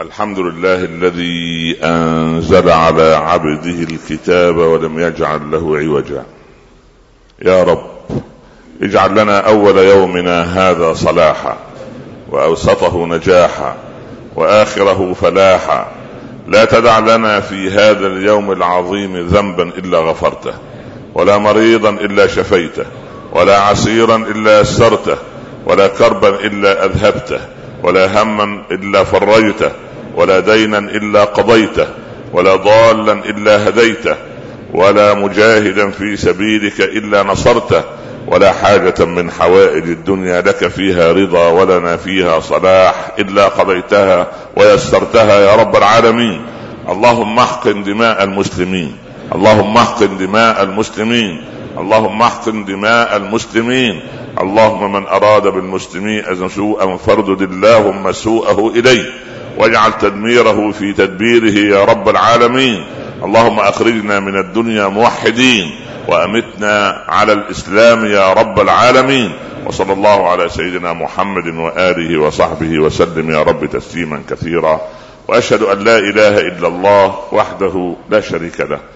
الحمد لله الذي أنزل على عبده الكتاب ولم يجعل له عوجا. يا رب اجعل لنا أول يومنا هذا صلاحا وأوسطه نجاحا وآخره فلاحا. لا تدع لنا في هذا اليوم العظيم ذنبا إلا غفرته ولا مريضا إلا شفيته ولا عسيرا إلا يسرته ولا كربا إلا أذهبته. ولا هما إلا فرجته ولا دينا إلا قضيته ولا ضالا إلا هديته ولا مجاهدا في سبيلك إلا نصرته ولا حاجة من حوائج الدنيا لك فيها رضا ولنا فيها صلاح إلا قضيتها ويسرتها يا رب العالمين. اللهم احقن دماء المسلمين اللهم احقن دماء المسلمين. اللهم احقن دماء المسلمين. اللهم من أراد بالمسلمين سوءا فاردد اللهم سوءه إليه. واجعل تدميره في تدبيره يا رب العالمين. اللهم أخرجنا من الدنيا موحدين. وأمتنا على الإسلام يا رب العالمين. وصلى الله على سيدنا محمد وآله وصحبه وسلم يا رب تسليما كثيرا. وأشهد أن لا إله إلا الله وحده لا شريك له.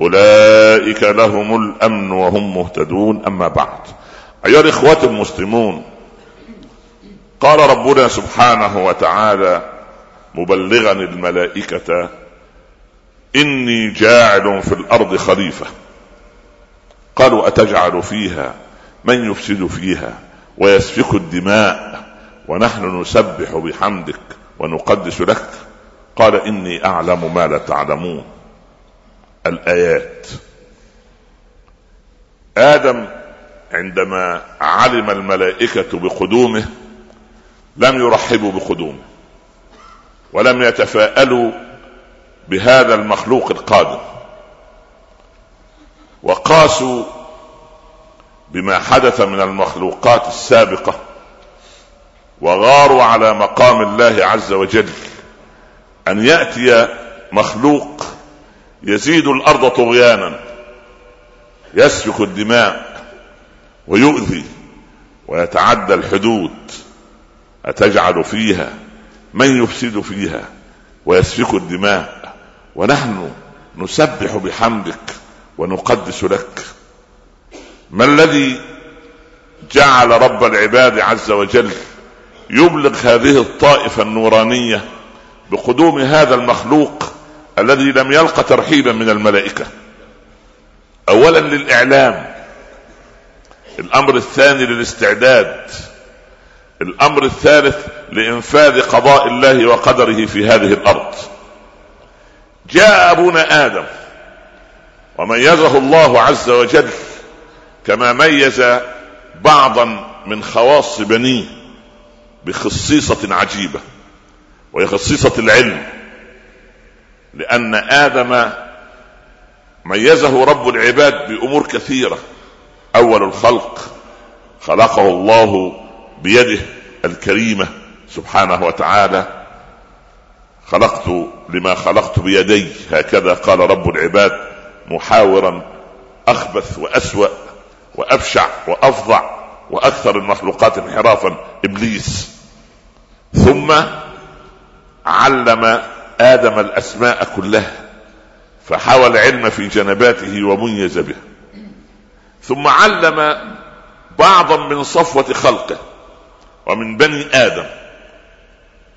أولئك لهم الأمن وهم مهتدون. أما بعد أيها الإخوة المسلمون قال ربنا سبحانه وتعالى مبلغا الملائكة إني جاعل في الأرض خليفة. قالوا أتجعل فيها؟ من يفسد فيها؟ ويسفك الدماء؟ ونحن نسبح بحمدك ونقدس لك؟ قال إني أعلم ما لا تعلمون. الآيات. آدم عندما علم الملائكة بقدومه لم يرحبوا بقدومه ولم يتفاءلوا بهذا المخلوق القادم وقاسوا بما حدث من المخلوقات السابقة وغاروا على مقام الله عز وجل أن يأتي مخلوق يزيد الأرض طغيانا يسفك الدماء ويؤذي ويتعدى الحدود. أتجعل فيها من يفسد فيها ويسفك الدماء. ونحن نسبح بحمدك ونقدس لك. ما الذي جعل رب العباد عز وجل يبلغ هذه الطائفة النورانية بقدوم هذا المخلوق الذي لم يلق ترحيبا من الملائكة. اولا للإعلام. الأمر الثاني للاستعداد. الأمر الثالث لإنفاذ قضاء الله وقدره في هذه الأرض. جاء أبونا آدم وميزه الله عز وجل كما ميز بعضا من خواص بنيه بخصيصة عجيبة وهي خصيصة العلم. لأن آدم ميزه رب العباد بأمور كثيرة. أول الخلق خلقه الله بيده الكريمة سبحانه وتعالى. خلقت لما خلقت بيدي هكذا قال رب العباد محاورا أخبث وأسوأ وأبشع وأفظع وأكثر المخلوقات انحرافا إبليس. ثم علم آدم الأسماء كلها فحوى العلم في جنباته وميز به. ثم علم بعضا من صفوة خلقه ومن بني آدم.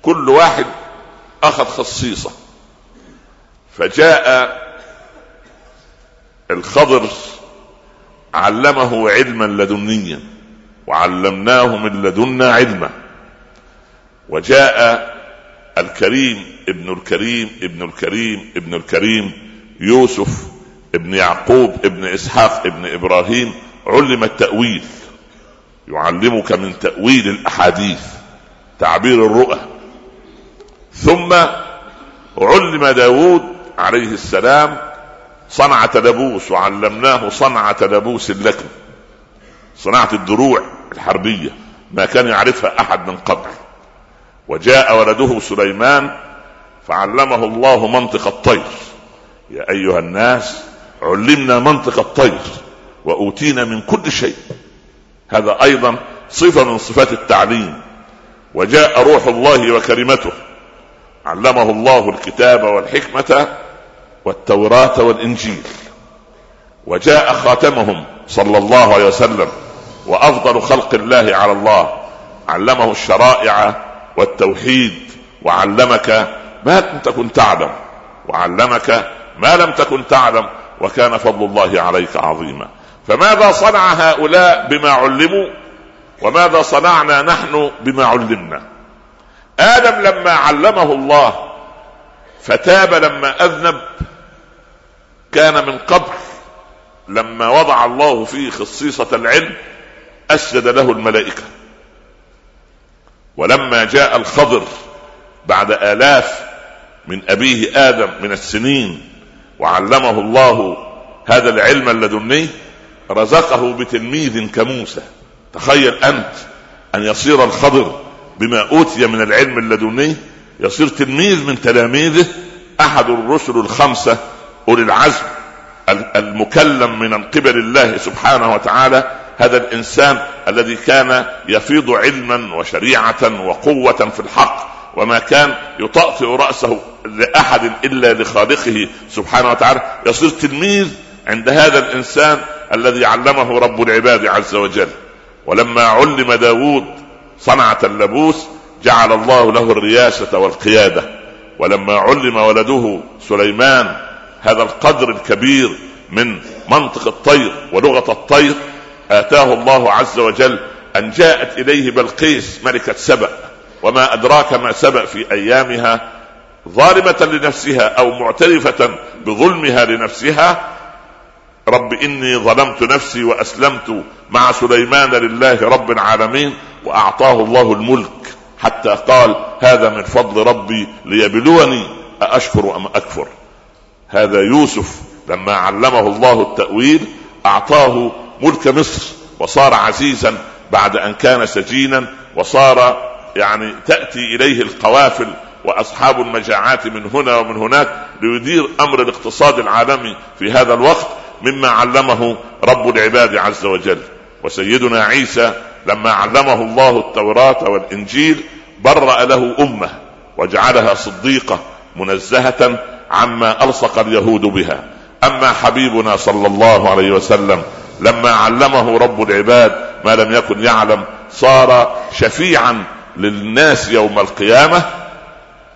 كل واحد أخذ خصيصة. فجاء الخضر علمه علما لدنيا وعلمناه من لدنا علما. وجاء الكريم ابن الكريم ابن الكريم ابن الكريم يوسف ابن يعقوب ابن إسحاق ابن إبراهيم علم التأويل يعلمك من تأويل الأحاديث تعبير الرؤى. ثم علم داود عليه السلام صنعة لبوس وعلمناه صنعة لبوس لكم صناعة الدروع الحربية ما كان يعرفها أحد من قبل. وجاء ولده سليمان فعلمه الله منطق الطير. يا أيها الناس علمنا منطق الطير وأوتينا من كل شيء. هذا أيضا صفة من صفات التعليم. وجاء روح الله وكلمته. علمه الله الكتاب والحكمة والتوراة والإنجيل. وجاء خاتمهم صلى الله عليه وسلم. وأفضل خلق الله على الله. علمه الشرائع والتوحيد وعلمك ما لم تكن تعلم وعلمك ما لم تكن تعلم وكان فضل الله عليك عظيما. فماذا صنع هؤلاء بما علموا؟ وماذا صنعنا نحن بما علمنا؟ آدم لما علمه الله فتاب لما أذنب كان من قبل لما وضع الله فيه خصيصة العلم أسجد له الملائكة. ولما جاء الخضر بعد آلاف من أبيه آدم من السنين وعلمه الله هذا العلم اللدني رزقه بتلميذ كموسى. تخيل أنت أن يصير الخضر بما أوتي من العلم اللدني يصير تلميذ من تلاميذه أحد الرسل الخمسة أولي العزم. المكلم من قبل الله سبحانه وتعالى هذا الإنسان الذي كان يفيض علما وشريعة وقوة في الحق وما كان يطأطئ رأسه لأحد إلا لخالقه سبحانه وتعالى. يصير تلميذ عند هذا الإنسان الذي علمه رب العباد عز وجل. ولما علم داود صنعة اللبوس جعل الله له الرياسة والقيادة. ولما علم ولده سليمان هذا القدر الكبير من منطق الطير ولغة الطير آتاه الله عز وجل أن جاءت إليه بلقيس ملكة سبأ وما أدراك ما سبأ في أيامها ظالمة لنفسها أو معترفة بظلمها لنفسها رب إني ظلمت نفسي وأسلمت مع سليمان لله رب العالمين وأعطاه الله الملك حتى قال هذا من فضل ربي ليبلوني أأشكر أم أكفر؟ هذا يوسف لما علمه الله التأويل أعطاه ملك مصر وصار عزيزا بعد أن كان سجينا وصار يعني تأتي إليه القوافل وأصحاب المجاعات من هنا ومن هناك ليدير أمر الاقتصاد العالمي في هذا الوقت مما علمه رب العباد عز وجل. وسيدنا عيسى لما علمه الله التوراة والإنجيل برأ له أمة وجعلها صديقة منزهة عما ألصق اليهود بها. أما حبيبنا صلى الله عليه وسلم لما علمه رب العباد ما لم يكن يعلم صار شفيعا للناس يوم القيامة.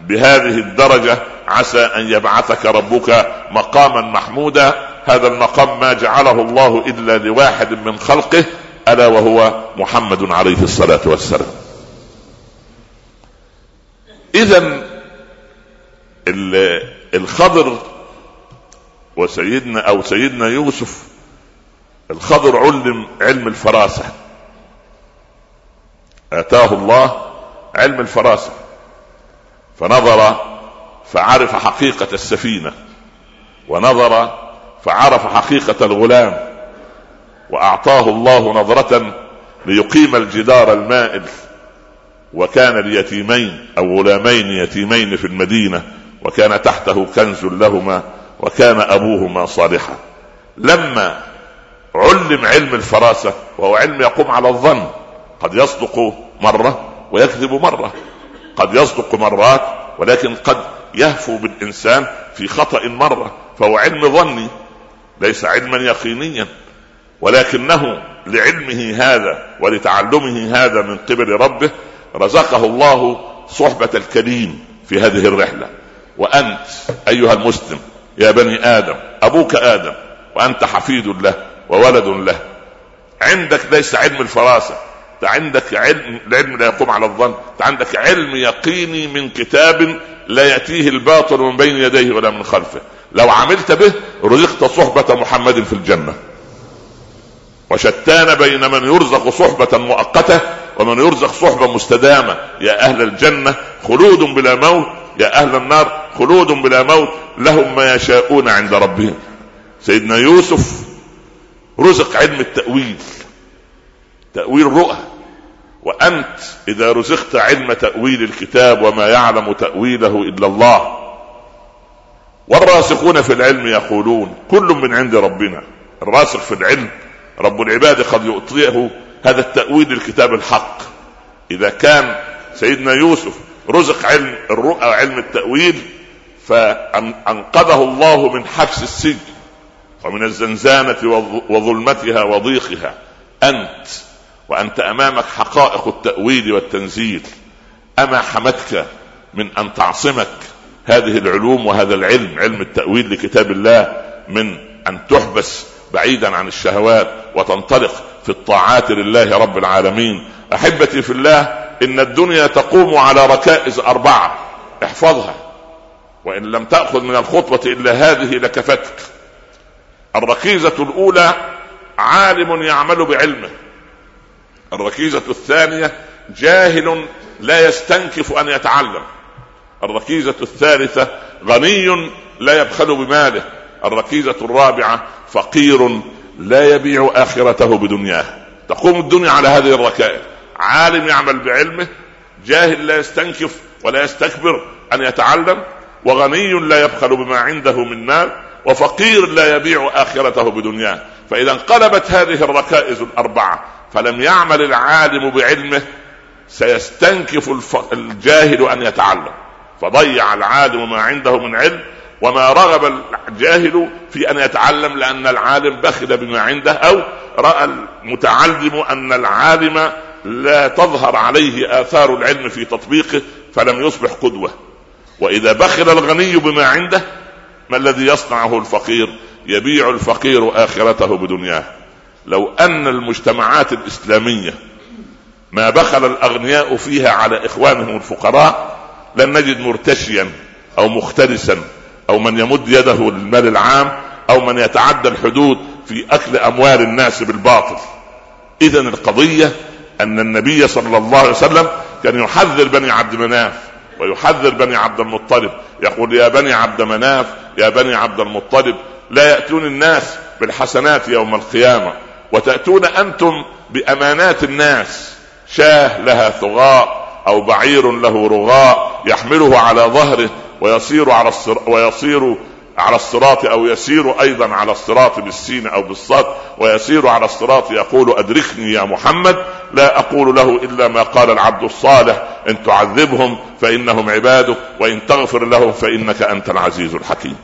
بهذه الدرجة عسى أن يبعثك ربك مقاما محمودا. هذا المقام ما جعله الله إلا لواحد من خلقه ألا وهو محمد عليه الصلاة والسلام. اذا الخضر وسيدنا أو سيدنا يوسف الخضر علم علم الفراسة. آتاه الله علم الفراسة. فنظر فعرف حقيقة السفينة ونظر فعرف حقيقة الغلام وأعطاه الله نظرة ليقيم الجدار المائل وكان ليتيمين أو غلامين يتيمين في المدينة. وكان تحته كنز لهما وكان أبوهما صالحا. لما علم علم الفراسة وهو علم يقوم على الظن قد يصدق مرة ويكذب مرة. قد يصدق مرات ولكن قد يهفو بالإنسان في خطأ مرة فهو علم ظني ليس علما يقينيا. ولكنه لعلمه هذا ولتعلمه هذا من قبل ربه رزقه الله صحبة الكريم في هذه الرحلة. وأنت أيها المسلم يا بني آدم أبوك آدم وأنت حفيد له وولد له. عندك ليس علم الفراسة عندك علم العلم لا يقوم على الظن عندك علم يقيني من كتاب لا يأتيه الباطل من بين يديه ولا من خلفه. لو عملت به رزقت صحبة محمد في الجنة. وشتان بين من يرزق صحبة مؤقتة ومن يرزق صحبة مستدامة. يا أهل الجنة خلود بلا موت. يا أهل النار خلود بلا موت لهم ما يشاءون عند ربهم. سيدنا يوسف رزق علم التأويل. تأويل رؤى وأنت إذا رزقت علم تأويل الكتاب وما يعلم تأويله إلا الله. والراسخون في العلم يقولون كل من عند ربنا. الراسخ في العلم. رب العباد قد يعطيه هذا التأويل الكتاب الحق. إذا كان سيدنا يوسف رزق علم الرؤى وعلم التأويل فأنقذه الله من حبس السجن ومن الزنزانة وظلمتها وضيقها أنت وأنت أمامك حقائق التأويل والتنزيل. أما حمتك من أن تعصمك هذه العلوم وهذا العلم علم التأويل لكتاب الله من أن تحبس بعيدا عن الشهوات وتنطلق في الطاعات لله رب العالمين. أحبتي في الله إن الدنيا تقوم على ركائز أربعة. احفظها. وإن لم تأخذ من الخطبة إلا هذه لكفتك. الركيزة الأولى عالم يعمل بعلمه. الركيزة الثانية جاهل لا يستنكف أن يتعلم. الركيزة الثالثة غني لا يبخل بماله. الركيزة الرابعة فقير لا يبيع آخرته بدنياه. تقوم الدنيا على هذه الركائز. عالم يعمل بعلمه. جاهل لا يستنكف ولا يستكبر أن يتعلم. وغني لا يبخل بما عنده من مال وفقير لا يبيع آخرته بدنياه. فإذا انقلبت هذه الركائز الأربعة فلم يعمل العالم بعلمه سيستنكف الجاهل أن يتعلم. فضيع العالم ما عنده من علم وما رغب الجاهل في أن يتعلم لأن العالم بخل بما عنده أو رأى المتعلم أن العالم لا تظهر عليه آثار العلم في تطبيقه فلم يصبح قدوة. وإذا بخل الغني بما عنده ما الذي يصنعه الفقير؟ يبيع الفقير آخرته بدنياه. لو أن المجتمعات الإسلامية ما بخل الأغنياء فيها على إخوانهم الفقراء لن نجد مرتشيا أو مختلسا أو من يمد يده للمال العام أو من يتعدى الحدود في أكل أموال الناس بالباطل. اذا القضية أن النبي صلى الله عليه وسلم كان يحذر بني عبد مناف ويحذر بني عبد المطلب. يقول يا بني عبد مناف يا بني عبد المطلب لا يأتون الناس بالحسنات يوم القيامة وتأتون أنتم بأمانات الناس. شاه لها ثغاء أو بعير له رغاء يحمله على ظهره ويصير على الصراط ويصير على الصراط أو يسير أيضا على الصراط بالسين أو بالصاد ويسير على الصراط يقول أدركني يا محمد لا أقول له إلا ما قال العبد الصالح إن تعذبهم فإنهم عبادك وإن تغفر لهم فإنك أنت العزيز الحكيم.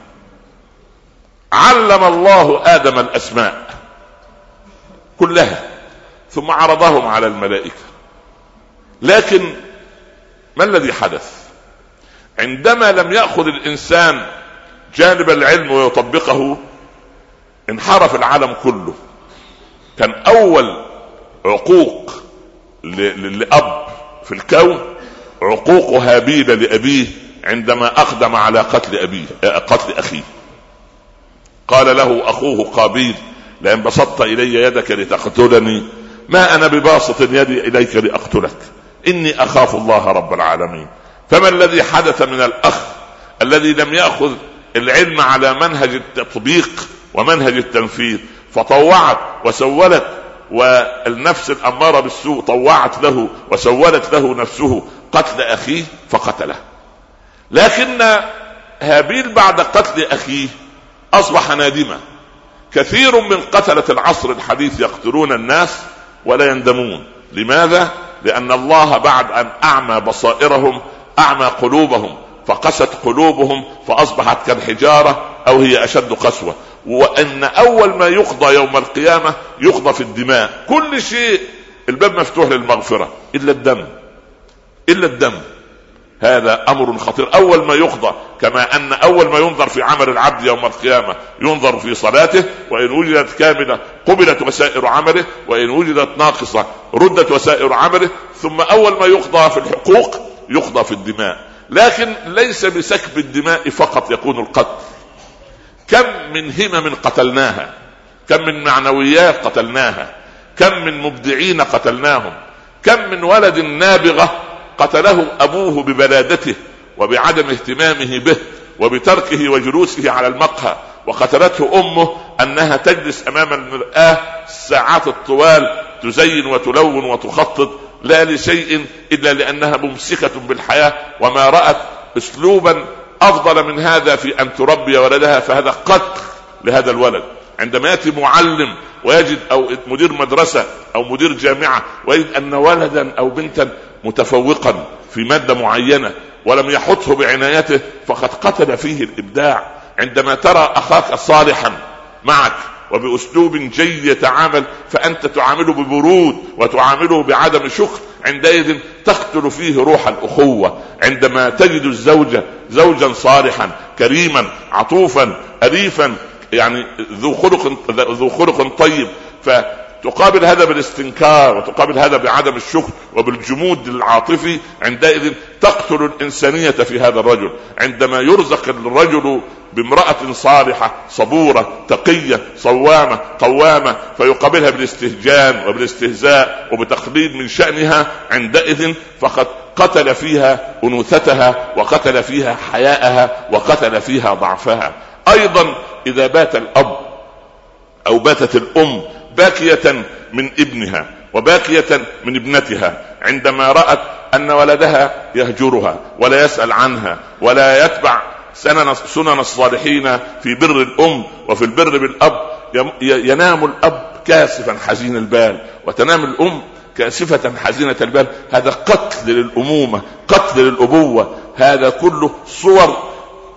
علم الله آدم الأسماء كلها ثم عرضهم على الملائكة. لكن ما الذي حدث؟ عندما لم يأخذ الإنسان جانب العلم ويطبقه انحرف العالم كله. كان أول عقوق لأب في الكون عقوق هابيل لأبيه عندما أقدم على قتل أبيه قتل أخيه. قال له أخوه قابيل لئن بسطت إلي يدك لتقتلني ما أنا بباسط يدي إليك لأقتلك إني أخاف الله رب العالمين. فما الذي حدث من الأخ الذي لم يأخذ العلم على منهج التطبيق ومنهج التنفيذ فطوعت وسولت والنفس الأمارة بالسوء طوعت له وسولت له نفسه قتل أخيه فقتله. لكن هابيل بعد قتل أخيه أصبح نادما. كثير من قتلة العصر الحديث يقتلون الناس ولا يندمون. لماذا؟ لأن الله بعد أن أعمى بصائرهم أعمى قلوبهم فقست قلوبهم فأصبحت كالحجارة أو هي أشد قسوة. وإن أول ما يقضى يوم القيامة يقضى في الدماء. كل شيء الباب مفتوح للمغفرة. إلا الدم. إلا الدم. هذا أمر خطير. أول ما يقضى كما أن أول ما ينظر في عمل العبد يوم القيامة ينظر في صلاته وإن وجدت كاملة قبلت وسائر عمله وإن وجدت ناقصة ردت وسائر عمله ثم أول ما يقضى في الحقوق يقضى في الدماء. لكن ليس بسكب الدماء فقط يكون القتل. كم من همم قتلناها كم من معنويات قتلناها كم من مبدعين قتلناهم كم من ولد نابغة قتله أبوه ببلادته وبعدم اهتمامه به وبتركه وجلوسه على المقهى وقتلته أمه أنها تجلس أمام المراه الساعات الطوال تزين وتلون وتخطط لا لشيء إلا لأنها ممسكة بالحياة وما رأت اسلوبا أفضل من هذا في أن تربي ولدها فهذا قتل لهذا الولد. عندما يأتي معلم ويجد أو مدير مدرسة أو مدير جامعة ويجد أن ولدا أو بنتا متفوقا في مادة معينة ولم يحطه بعنايته فقد قتل فيه الإبداع. عندما ترى أخاك صالحا معك وبأسلوب جيد يتعامل فأنت تعامله ببرود وتعامله بعدم شكر عندئذ تقتل فيه روح الأخوة. عندما تجد الزوجة زوجا صالحا كريما عطوفا اليفا يعني ذو خلق ذو خلق طيب فتقابل هذا بالاستنكار وتقابل هذا بعدم الشكر وبالجمود العاطفي عندئذ تقتل الإنسانية في هذا الرجل. عندما يرزق الرجل بامرأة صالحة صبورة تقية صوامة قوامة فيقابلها بالاستهجان وبالاستهزاء وبتقليل من شأنها عندئذ فقد قتل فيها أنوثتها وقتل فيها حياءها وقتل فيها ضعفها. أيضا إذا بات الأب أو باتت الأم باكية من ابنها وباكية من ابنتها عندما رأت أن ولدها يهجرها ولا يسأل عنها ولا يتبع سنن الصالحين في بر الأم وفي البر بالأب ينام الأب كاسفا حزين البال وتنام الأم كاسفة حزينة البال. هذا قتل للأمومة قتل للأبوة. هذا كله صور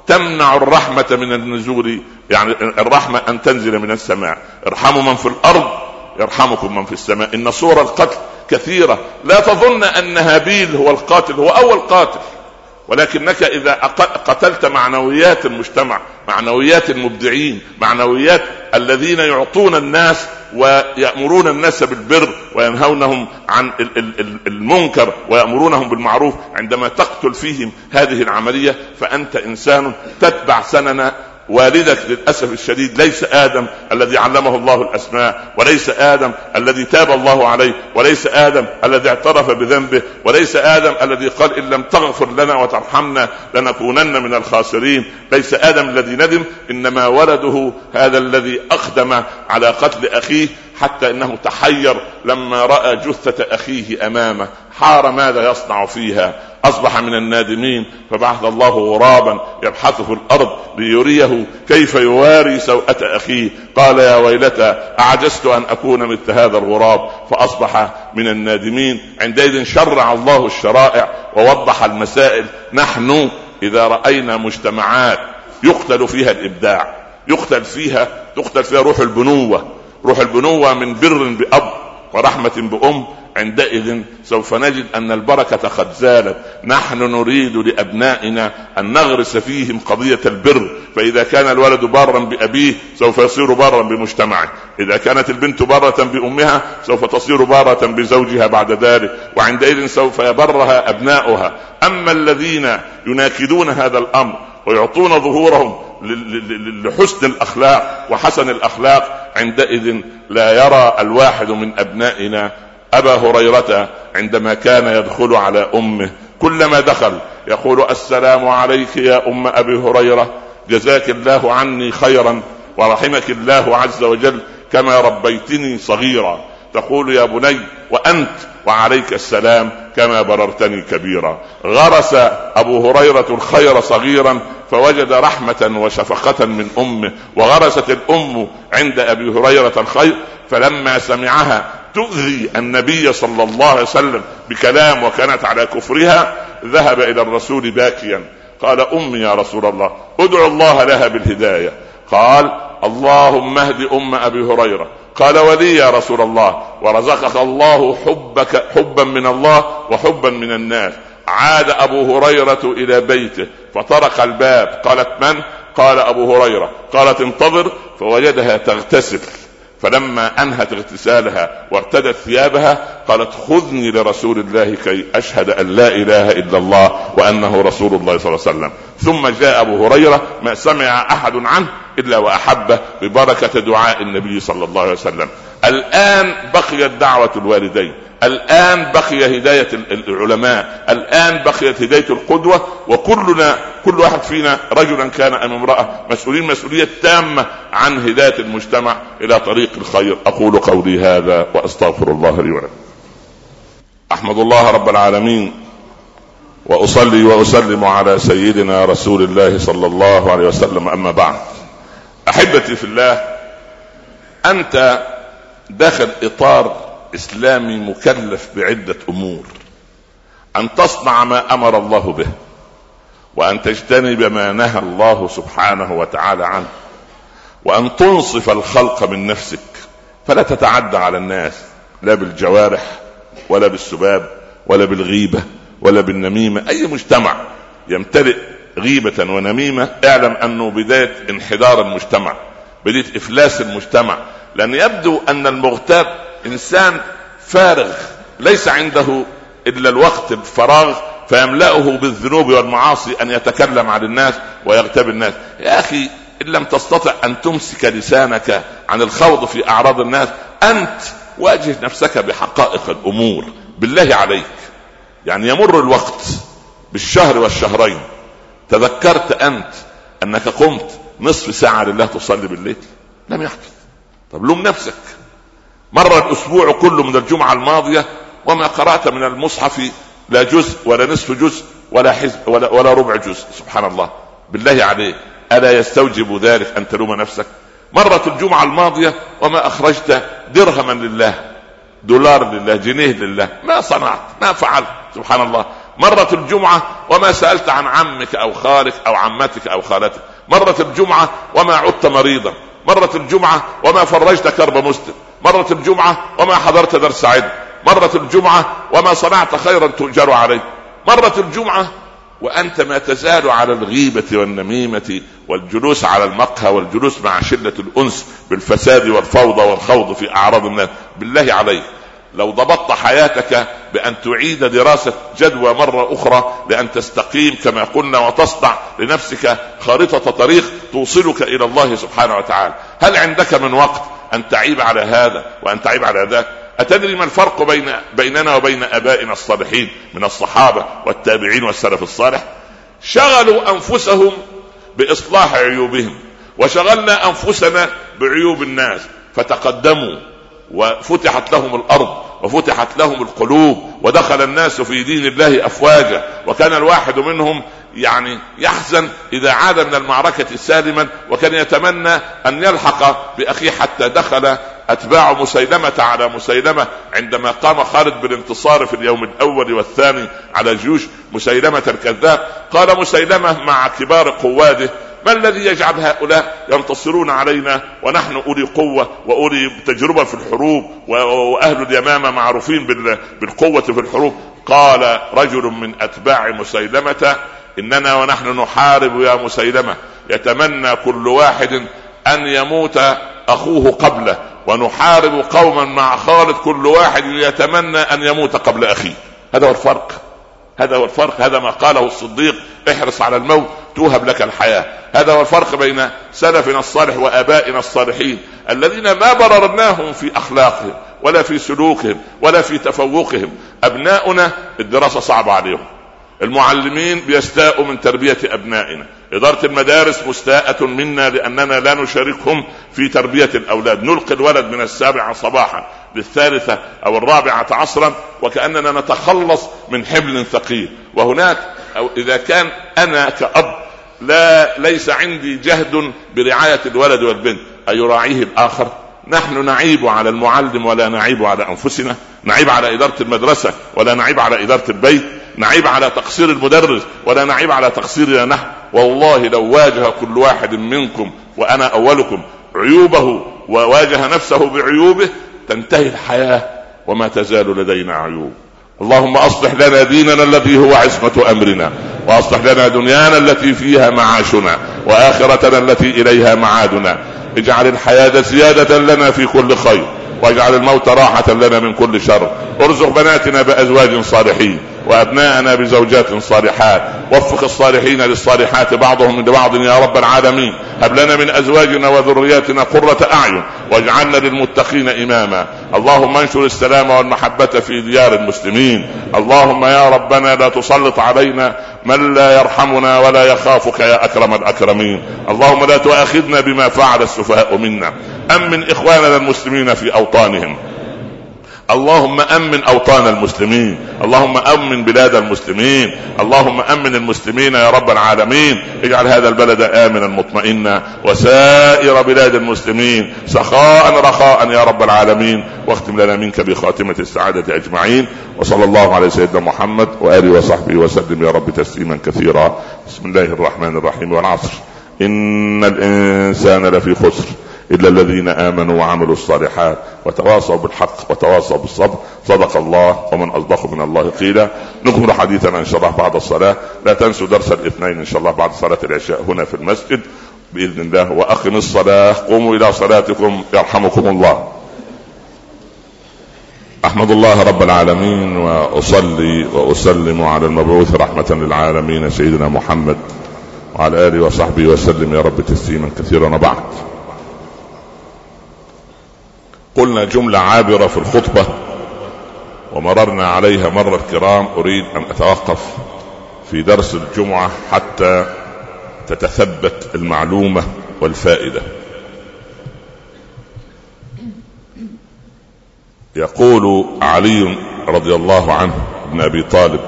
تمنع الرحمة من النزول يعني الرحمة أن تنزل من السماء. ارحموا من في الأرض يرحمكم من في السماء. إن صور القتل كثيرة. لا تظن أن هابيل هو القاتل هو أول قاتل. ولكنك إذا قتلت معنويات المجتمع معنويات المبدعين معنويات الذين يعطون الناس ويأمرون الناس بالبر وينهونهم عن المنكر ويأمرونهم بالمعروف عندما تقتل فيهم هذه العملية فأنت إنسان تتبع سنن والدك للأسف الشديد ليس آدم الذي علمه الله الأسماء وليس آدم الذي تاب الله عليه وليس آدم الذي اعترف بذنبه وليس آدم الذي قال إن لم تغفر لنا وترحمنا لنكونن من الخاسرين. ليس آدم الذي ندم إنما ولده هذا الذي اقدم على قتل أخيه حتى إنه تحير لما رأى جثة أخيه أمامه. حار ماذا يصنع فيها؟ أصبح من النادمين. فبعث الله غرابا يبحث في الأرض ليريه كيف يواري سوءة أخيه. قال يا ويلتى أعجزت أن أكون مثل هذا الغراب؟ فأصبح من النادمين. عندئذ شرع الله الشرائع ووضح المسائل. نحن إذا رأينا مجتمعات يقتل فيها الإبداع يقتل فيها تقتل فيها روح البنوة. روح البنوة من بر بأب ورحمة بأم عندئذ سوف نجد أن البركة قد زالت. نحن نريد لأبنائنا أن نغرس فيهم قضية البر. فإذا كان الولد بارا بأبيه سوف يصير بارا بمجتمعه. إذا كانت البنت بارة بأمها سوف تصير بارة بزوجها بعد ذلك. وعندئذ سوف يبرها أبناؤها. أما الذين يناكدون هذا الأمر ويعطون ظهورهم لحسن الأخلاق وحسن الأخلاق عندئذ لا يرى الواحد من أبنائنا أبا هريرة عندما كان يدخل على أمه. كلما دخل يقول السلام عليك يا أم أبي هريرة جزاك الله عني خيرا ورحمك الله عز وجل كما ربيتني صغيرا. تقول يا بني وأنت وعليك السلام كما بررتني كبيرا. غرس أبو هريرة الخير صغيرا فوجد رحمة وشفقة من أمه وغرست الأم عند أبي هريرة الخير فلما سمعها تؤذي النبي صلى الله عليه وسلم بكلام وكانت على كفرها ذهب إلى الرسول باكيا. قال امي يا رسول الله ادعو الله لها بالهداية. قال اللهم اهد أم أبي هريرة. قال ولي يا رسول الله ورزقك الله حبك حبا من الله وحبا من الناس. عاد أبو هريرة إلى بيته فطرق الباب. قالت من؟ قال أبو هريرة. قالت انتظر فوجدها تغتسل. فلما أنهت اغتسالها وارتدت ثيابها قالت خذني لرسول الله كي أشهد أن لا إله إلا الله وأنه رسول الله صلى الله عليه وسلم. ثم جاء أبو هريرة ما سمع أحد عنه إلا وأحبه ببركة دعاء النبي صلى الله عليه وسلم. الآن بقيت دعوة الوالدين الآن بقي هداية العلماء الآن بقيت هداية القدوة وكلنا كل واحد فينا رجلا كان أم امرأة مسؤولين مسؤولية تامة عن هداية المجتمع إلى طريق الخير. أقول قولي هذا وأستغفر الله لي ولكم. أحمد الله رب العالمين وأصلي وأسلم على سيدنا رسول الله صلى الله عليه وسلم. أما بعد أحبتي في الله أنت داخل إطار إسلامي مكلف بعدة أمور. أن تصنع ما أمر الله به وأن تجتنب ما نهى الله سبحانه وتعالى عنه وأن تنصف الخلق من نفسك. فلا تتعدى على الناس لا بالجوارح ولا بالسباب ولا بالغيبة ولا بالنميمة. أي مجتمع يمتلئ غيبة ونميمة اعلم أنه بدايه انحدار المجتمع بدايه إفلاس المجتمع لأن يبدو أن المغتاب إنسان فارغ ليس عنده إلا الوقت الفراغ فيملأه بالذنوب والمعاصي أن يتكلم عن الناس ويغتاب الناس. يا أخي إن لم تستطع أن تمسك لسانك عن الخوض في أعراض الناس أنت واجه نفسك بحقائق الأمور. بالله عليك. يعني يمر الوقت بالشهر والشهرين. تذكرت أنت أنك قمت نصف ساعة لله تصلي بالليل؟ لم يحدث. طب لوم نفسك. مر الأسبوع كله من الجمعة الماضية وما قرأت من المصحف لا جزء ولا نصف جزء ولا حزب ولا, ولا ربع جزء. سبحان الله. بالله عليك. ألا يستوجب ذلك أن تلوم نفسك؟ مرت الجمعة الماضية وما أخرجت درهما لله. دولار لله. جنيه لله. ما صنعت. ما فعلت. سبحان الله. مرت الجمعة وما سألت عن عمك أو خالك أو عمتك أو خالتك. مرت الجمعة وما عدت مريضا. مرت الجمعة وما فرجت كرب مسلم. مرت الجمعة وما حضرت درس علم مرت الجمعة وما صنعت خيرا تؤجر عليه مرت الجمعة وأنت ما تزال على الغيبة والنميمة والجلوس على المقهى والجلوس مع شلة الأنس بالفساد والفوضى والخوض في أعراض الناس. بالله عليك. لو ضبطت حياتك بأن تعيد دراسة جدوى مرة أخرى لأن تستقيم كما قلنا وتصنع لنفسك خارطة طريق توصلك إلى الله سبحانه وتعالى هل عندك من وقت أن تعيب على هذا وأن تعيب على ذاك أتدري ما الفرق بين بيننا وبين آبائنا الصالحين من الصحابة والتابعين والسلف الصالح؟ شغلوا أنفسهم بإصلاح عيوبهم وشغلنا أنفسنا بعيوب الناس فتقدموا وفتحت لهم الأرض وفتحت لهم القلوب ودخل الناس في دين الله أفواجا وكان الواحد منهم يعني يحزن إذا عاد من المعركة سالما وكان يتمنى أن يلحق بأخيه حتى دخل أتباع مسيلمة على مسيلمة عندما قام خالد بالانتصار في اليوم الأول والثاني على جيوش مسيلمة الكذاب. قال مسيلمة مع كبار قواده ما الذي يجعل هؤلاء ينتصرون علينا ونحن أولي قوة وأولي تجربة في الحروب وأهل اليمامة معروفين بالقوة في الحروب؟ قال رجل من أتباع مسيلمة إننا ونحن نحارب يا مسيلمة يتمنى كل واحد أن يموت أخوه قبله ونحارب قوما مع خالد كل واحد يتمنى أن يموت قبل أخيه. هذا هو الفرق. هذا هو الفرق هذا ما قاله الصديق احرص على الموت توهب لك الحياة. هذا هو الفرق بين سلفنا الصالح وآبائنا الصالحين الذين ما بررناهم في أخلاقهم ولا في سلوكهم ولا في تفوقهم. أبناؤنا الدراسة صعبة عليهم. المعلمين بيستاءوا من تربية أبنائنا. إدارة المدارس مستاءة منا لأننا لا نشاركهم في تربية الأولاد. نلقي الولد من السابعة صباحا للثالثة أو الرابعة عصرا وكأننا نتخلص من حمل ثقيل. وهناك أو إذا كان أنا كأب لا ليس عندي جهد برعاية الولد والبنت. أيراعيه الآخر؟ نحن نعيب على المعلم ولا نعيب على أنفسنا. نعيب على إدارة المدرسة ولا نعيب على إدارة البيت. نعيب على تقصير المدرس ولا نعيب على تقصيرنا نحن. والله لو واجه كل واحد منكم وأنا أولكم عيوبه وواجه نفسه بعيوبه تنتهي الحياة وما تزال لدينا عيوب. اللهم أصلح لنا ديننا الذي هو عصمة أمرنا وأصلح لنا دنيانا التي فيها معاشنا وآخرتنا التي إليها معادنا. اجعل الحياة زيادة لنا في كل خير. واجعل الموت راحة لنا من كل شر. ارزق بناتنا بأزواج صالحين وأبناءنا بزوجات صالحات. وفق الصالحين للصالحات بعضهم لبعض يا رب العالمين. هب لنا من أزواجنا وذرياتنا قرة أعين واجعلنا للمتقين إماما. اللهم انشر السلام والمحبة في ديار المسلمين. اللهم يا ربنا لا تسلط علينا من لا يرحمنا ولا يخافك يا أكرم الأكرمين. اللهم لا تؤاخذنا بما فعل السفهاء منا. أمن إخواننا المسلمين في أوطانهم؟ اللهم أمن أوطان المسلمين اللهم أمن بلاد المسلمين اللهم أمن المسلمين يا رب العالمين. اجعل هذا البلد آمنا مطمئنا. وسائر بلاد المسلمين سخاء رخاء يا رب العالمين. واختم لنا منك بخاتمة السعادة أجمعين. وصلى الله على سيدنا محمد وآله وصحبه وسلم يا رب تسليما كثيرا. بسم الله الرحمن الرحيم. والعصر. إن الإنسان لفي خسر. إلا الذين آمنوا وعملوا الصالحات وتواصوا بالحق وتواصوا بالصبر. صدق الله ومن أصدق من الله قيلا. نكمل حديثنا إن شاء الله بعد الصلاة. لا تنسوا درس الاثنين إن شاء الله بعد صلاة العشاء هنا في المسجد. بإذن الله وأقم الصلاة. قوموا إلى صلاتكم. يرحمكم الله. أحمد الله رب العالمين وأصلي وأسلم على المبعوث رحمة للعالمين سيدنا محمد وعلى آله وصحبه وسلم. يا رب تسليما كثيرا وبعد. قلنا جملة عابرة في الخطبة ومررنا عليها مرة الكرام أريد أن أتوقف في درس الجمعة حتى تتثبت المعلومة والفائدة. يقول علي رضي الله عنه ابن أبي طالب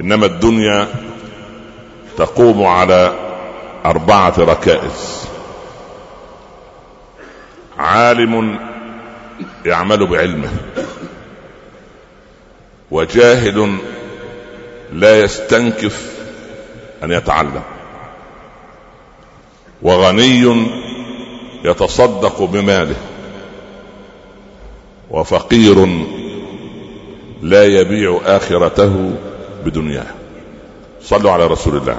إنما الدنيا تقوم على أربعة ركائز. عالم يعمل بعلمه وجاهل لا يستنكف أن يتعلم وغني يتصدق بماله وفقير لا يبيع آخرته بدنياه. صلوا على رسول الله.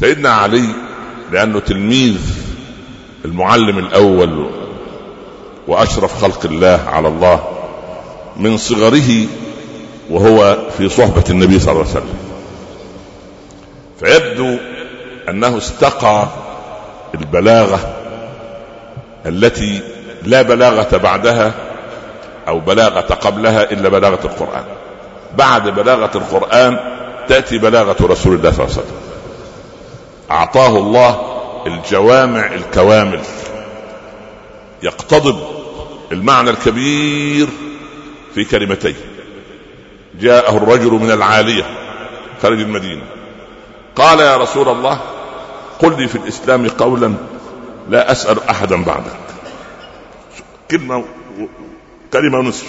سيدنا علي لأنه تلميذ المعلم الأول وأشرف خلق الله على الله من صغره وهو في صحبة النبي صلى الله عليه وسلم. فيبدو أنه استقى البلاغة التي لا بلاغة بعدها أو بلاغة قبلها إلا بلاغة القرآن. بعد بلاغة القرآن تأتي بلاغة رسول الله صلى الله عليه وسلم. أعطاه الله الجوامع الكوامل. يقتضب المعنى الكبير في كلمتين. جاءه الرجل من العالية خارج المدينة. قال يا رسول الله قل لي في الإسلام قولا لا أسأل احدا بعدك. كلمة كلمة ونصف.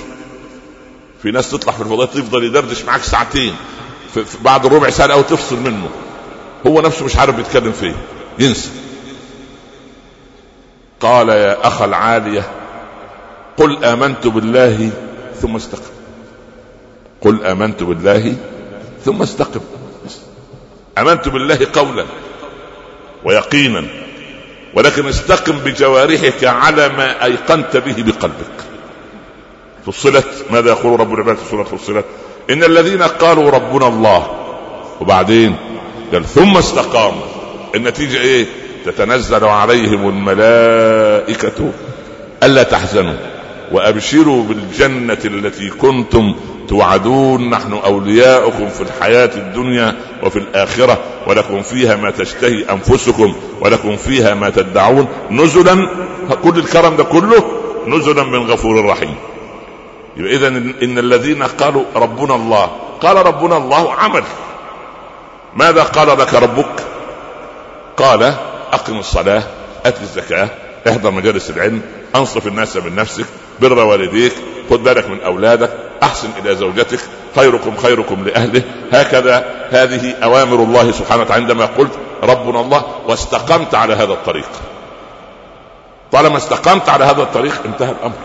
في ناس تطلع في الفضاء تفضل يدردش معاك ساعتين بعد ربع ساعة أو تفصل منه. هو نفسه مش عارف بيتكلم فيه ينسى. قال يا أخ العالية قل آمنت بالله ثم استقم. قل آمنت بالله ثم استقم. آمنت بالله قولا ويقينا ولكن استقم بجوارحك على ما أيقنت به بقلبك. فصلت. ماذا يقول رب العباد في سورة فصلت؟ إن الذين قالوا ربنا الله وبعدين؟ قال ثم استقاموا النتيجة إيه؟ تتنزل عليهم الملائكة. ألا تحزنوا وأبشروا بالجنة التي كنتم توعدون. نحن أولياؤكم في الحياة الدنيا وفي الآخرة ولكم فيها ما تشتهي أنفسكم ولكم فيها ما تدعون. نزلا كل الكرم ده كله نزلا من غفور رحيم. اذا إن الذين قالوا ربنا الله قال ربنا الله عمل. ماذا قال لك ربك؟ قال أقم الصلاة ات الزكاة احضر مجالس العلم أنصف الناس من نفسك بر والديك خد بالك من أولادك أحسن إلى زوجتك خيركم خيركم لأهله. هكذا هذه أوامر الله سبحانه وتعالى عندما قلت ربنا الله واستقمت على هذا الطريق. طالما استقمت على هذا الطريق انتهى الأمر.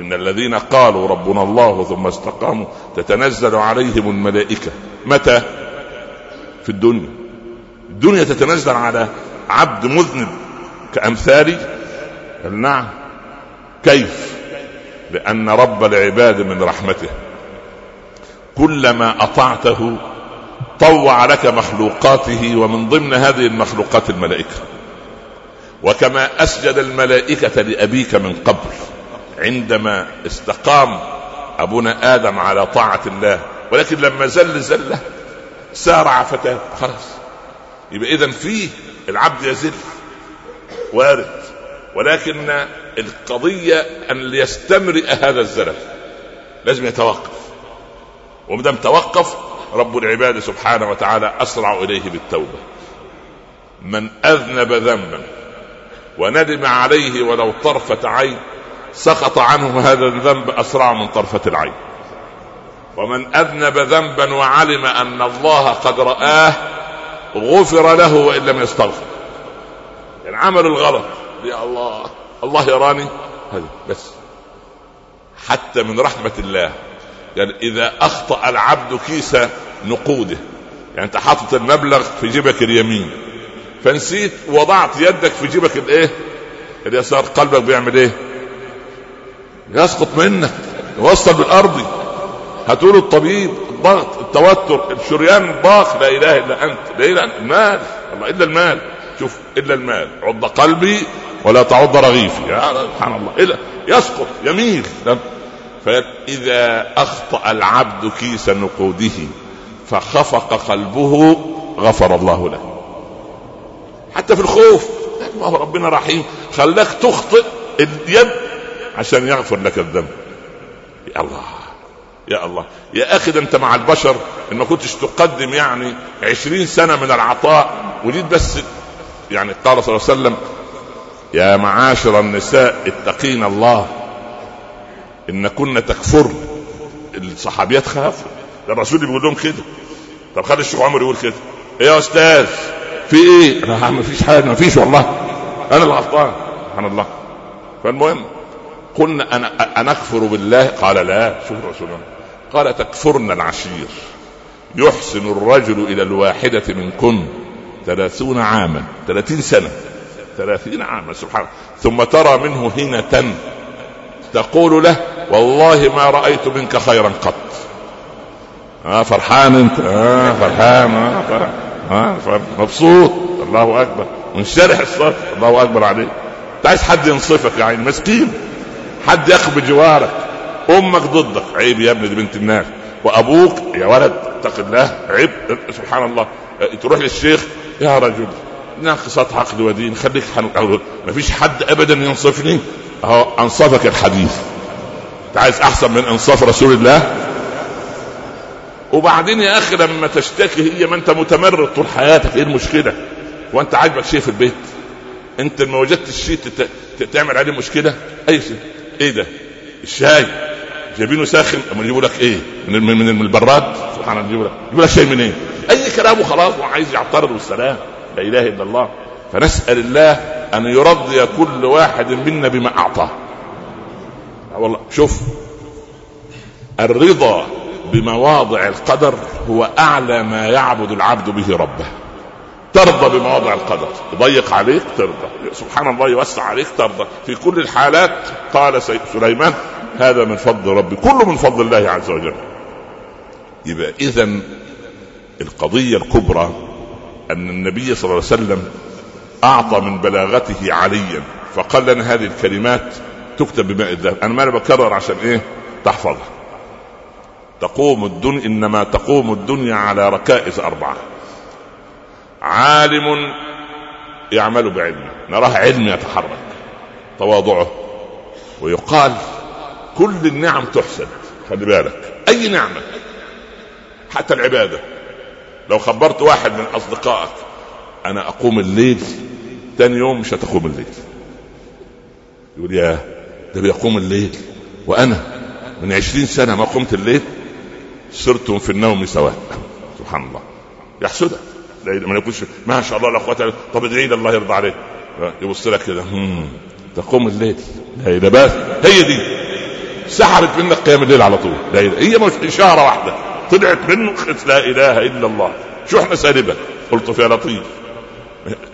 إن الذين قالوا ربنا الله ثم استقاموا تتنزل عليهم الملائكة. متى؟ في الدنيا. الدنيا تتنزل على عبد مذنب كأمثالي. نعم. كيف؟ لأن رب العباد من رحمته. كلما أطعته طوع لك مخلوقاته ومن ضمن هذه المخلوقات الملائكة. وكما أسجد الملائكة لأبيك من قبل عندما استقام أبونا آدم على طاعة الله. ولكن لما زل زله سارع فتاة. خلاص. يبقى إذا فيه العبد يزل وارد ولكن القضية أن ليستمرئ هذا الزلل. لازم يتوقف. ومدام توقف رب العباد سبحانه وتعالى أسرع إليه بالتوبة. من أذنب ذنبا وندم عليه ولو طرفة عين سقط عنه هذا الذنب أسرع من طرفة العين. ومن أذنب ذنبا وعلم أن الله قد رآه غفر له وإن لم يستغفر. يعني عمل الغلط. يا الله. الله يراني. هذا بس. حتى من رحمة الله. يعني إذا أخطأ العبد كيس نقوده. يعني أنت حاطط المبلغ في جيبك اليمين. فنسيت وضعت يدك في جيبك الإيه؟ اليسار. قلبك بيعمل إيه؟ يسقط منك. يوصل بالأرض. هتقول الطبيب الضغط التوتر الشريان ضاق لا إله إلا أنت لا إله إلا المال الله إلا المال شوف إلا المال عض قلبي ولا تعض رغيفي سبحان الله إلا يسقط يميل فإذا أخطأ العبد كيس نقوده فخفق قلبه غفر الله له. حتى في الخوف الله ربنا رحيم خلاك تخطئ اليد عشان يغفر لك الذنب. يا الله. يا الله. يا أخي ده أنت مع البشر ان ما كنتش تقدم يعني عشرين سنة من العطاء وليد بس يعني قال صلى الله عليه وسلم يا معاشر النساء اتقين الله. ان كن تكفر. الصحابيات خافوا. الرسول بيقول لهم كده. طب خلي الشيخ عمر يقول كده. إيه يا أستاذ في إيه؟ ما فيش حاجة ما فيش والله. أنا اللي غلطان. سبحان الله. فالمهم قلنا أنا أكفر بالله؟ قال لا. شوف الرسول. قال تكفرن العشير. يحسن الرجل إلى الواحدة منكن ثلاثون عاما ثلاثين سنة ثلاثين عاما سبحان ثم ترى منه هنة تقول له والله ما رأيت منك خيرا قط. آه فرحان أنت. آه فرحان آه, فرحان. آه مبسوط. الله أكبر. منشرح الصدر الله أكبر عليك. انت عايز حد ينصفك عين مسكين. حد ياخذ بجوارك. أمك ضدك. عيب يا ابني دي بنت الناس. وأبوك يا ولد اتق الله. عيب. سبحان الله. تروح للشيخ. يا رجل ناقصات عقل ودين. خليك ما فيش حد ابدا ينصفني. أهو أنصفك الحديث. أنت عايز أحسن من إنصاف رسول الله؟ وبعدين يا أخي لما تشتكي هي ما أنت متمرد طول حياتك إيه المشكلة؟ وأنت عاجبك شيء في البيت. أنت ما وجدت الشيء تعمل عليه مشكلة؟ أي شيء. إيه ده؟ الشاي. جايبينه ساخن أما يجيبوا لك إيه؟ من من, من البراد؟ سبحان الله يجيبوا لك يجيبوا لك شاي منين إيه؟ أي كلام وخلاص وعايز يعترض والسلام. لا إله إلا الله. فنسأل الله أن يرضي كل واحد منا بما اعطاه والله شوف. الرضا بمواضع القدر هو أعلى ما يعبد العبد به ربه. ترضى بمواضع القدر. يضيق عليك ترضى. سبحان الله يوسع عليك ترضى. في كل الحالات قال سليمان هذا من فضل ربي كله من فضل الله عز وجل. يبقى اذا القضية الكبرى أن النبي صلى الله عليه وسلم أعطى من بلاغته عليا فقال لنا هذه الكلمات تكتب بماء الذهب أنا ما بكرر عشان إيه؟ تحفظها. تقوم الدنيا إنما تقوم الدنيا على ركائز أربعة. عالم يعمل بعلمه نراه علم يتحرك تواضعه ويقال كل النعم تحسد خلي بالك. أي نعمة؟ حتى العبادة. لو خبرت واحد من أصدقائك أنا أقوم الليل ثاني يوم مش هتقوم الليل. يقول يا ده بيقوم الليل. وأنا من عشرين سنة ما قمت الليل صرتم في النوم سواء. سبحان الله. يحسدك. ما يقولش ما شاء الله لا قوه طب ادعي لي الله يرضى عليك. يبص لك كده تقوم الليل. لا بس هي دي. سحبت منك قيام الليل على طول. لا إله. هي مش إشارة واحدة. طلعت منه لا إله إلا الله. شو إحنا سالبة؟ قلت يا لطيف.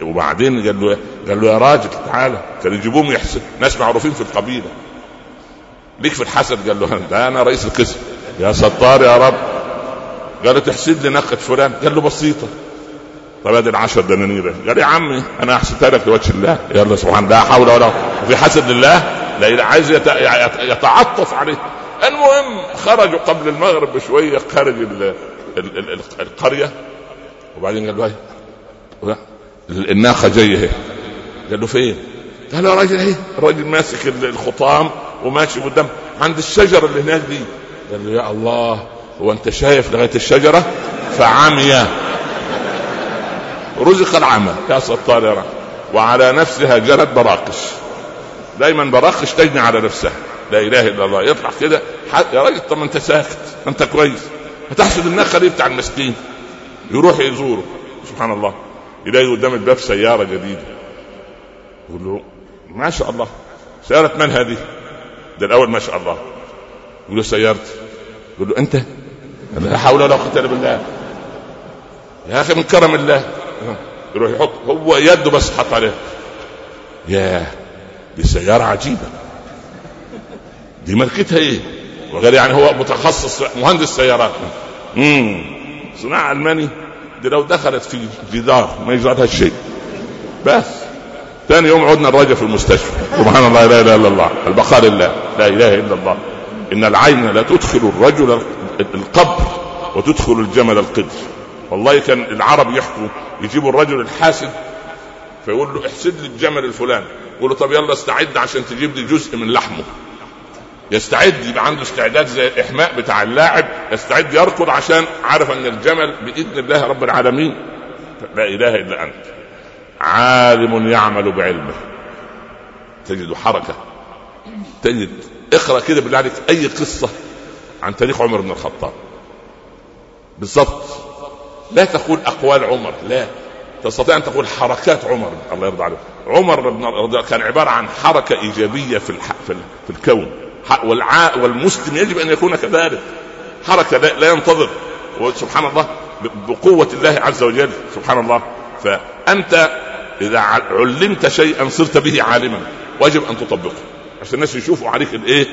وبعدين قال له قال له يا راجل تعالى كان يجيبوهم يحسن. ناس معروفين في القبيلة. ليك في الحسد؟ قال له ده أنا رئيس القسم. يا ستار يا رب. قال تحسد لي نقد فلان. قال له بسيطة. طب ادي العشر دنانير. قال يا عمي أنا احسدها لك لوجه الله. يلا سبحان لا حول ولا في حسد لله؟ لا عايز يتعطف عليه. المهم خرجوا قبل المغرب بشوية خارج القرية. وبعدين قال له الناقة جاية قال له فين؟ قال له راجل إيه الراجل ماسك الخطام وماشي قدام عند الشجرة اللي هناك دي. قال له يا الله هو أنت شايف لغاية الشجرة؟ فعمي. رزق العمى. يا ستار يا وعلى نفسها جرت براقش. دايما براقش تجني على نفسها لا إله إلا الله. يطلع كده. يا راجل طب ما أنت ساكت ما أنت كويس. هتحسد النخل ليه بتاع المسكين. يروح يزوره. سبحان الله. يلاقي قدام الباب سيارة جديدة. يقول له ما شاء الله. سيارة من هذه؟ ده الأول ما شاء الله. يقول له سيارتي. يقول له أنت؟ لا حول ولا قوة إلا بالله. يا أخي من كرم الله. يروح يحط هو يده بس حط عليها ياه. دي سيارة عجيبة. دي ماركتها إيه؟ وغير يعني هو متخصص مهندس سيارات. امم صناعة ألماني. دي لو دخلت في جدار ما يجرى شيء بس. ثاني يوم عدنا الراجل في المستشفى. سبحان الله لا إله إلا الله. البقاء لله. لا إله إلا الله. إن العين لا تدخل الرجل القبر وتدخل الجمل القدر. والله كان العرب يحكوا يجيبوا الرجل الحاسد فيقول له احسد لي الجمل الفلاني. يقول له طب يلا استعد عشان تجيب لي جزء من لحمه. يستعد يبقى عنده استعداد زي الاحماء بتاع اللاعب. يستعد يركض عشان عارف إن الجمل بإذن الله رب العالمين. لا إله إلا أنت. عالم يعمل بعلمه. تجد حركة. تجد اقرأ كده بالله عليك أي قصة عن تاريخ عمر بن الخطاب. بالضبط. لا تقول أقوال عمر لا. تستطيع أن تقول حركات عمر الله يرضى عليه عمر بن كان عبارة عن حركة إيجابية في الح... في, ال... في الكون. والع... والمسلم يجب أن يكون كذلك. حركة لا, لا ينتظر. سبحان الله بقوة الله عز وجل. سبحان الله. فأنت إذا علمت شيئا صرت به عالما. واجب أن تطبقه. عشان الناس يشوفوا عليك الإيه؟